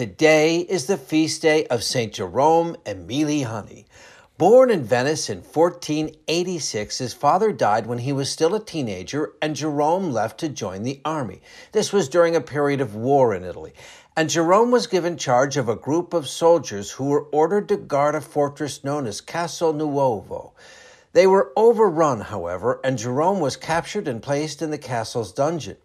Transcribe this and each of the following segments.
Today is the feast day of St. Jerome Emiliani. Born in Venice in 1486, his father died when he was still a teenager, and Jerome left to join the army. This was during a period of war in Italy, and Jerome was given charge of a group of soldiers who were ordered to guard a fortress known as Castel Nuovo. They were overrun, however, and Jerome was captured and placed in the castle's dungeon.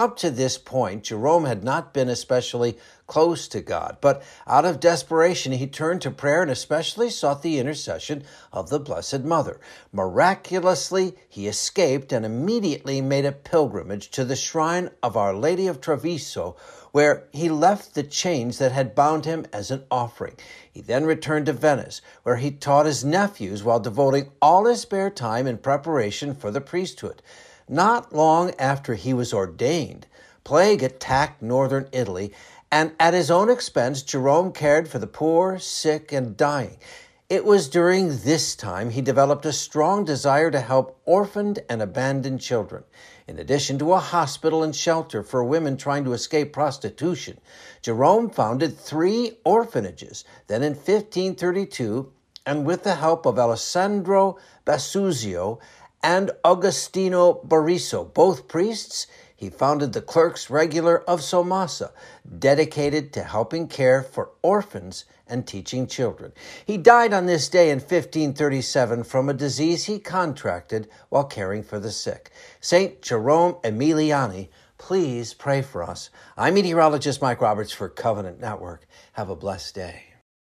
Up to this point, Jerome had not been especially close to God, but out of desperation, he turned to prayer and especially sought the intercession of the Blessed Mother. Miraculously, he escaped and immediately made a pilgrimage to the shrine of Our Lady of Treviso, where he left the chains that had bound him as an offering. He then returned to Venice, where he taught his nephews while devoting all his spare time in preparation for the priesthood. Not long after he was ordained, plague attacked northern Italy, and at his own expense, Jerome cared for the poor, sick, and dying. It was during this time he developed a strong desire to help orphaned and abandoned children. In addition to a hospital and shelter for women trying to escape prostitution, Jerome founded three orphanages. Then in 1532, and with the help of Alessandro Besuzio, and Agostino Bariso, both priests, he founded the Clerks Regular of Somasca, dedicated to helping care for orphans and teaching children. He died on this day in 1537 from a disease he contracted while caring for the sick. St. Jerome Emiliani, please pray for us. I'm meteorologist Mike Roberts for Covenant Network. Have a blessed day.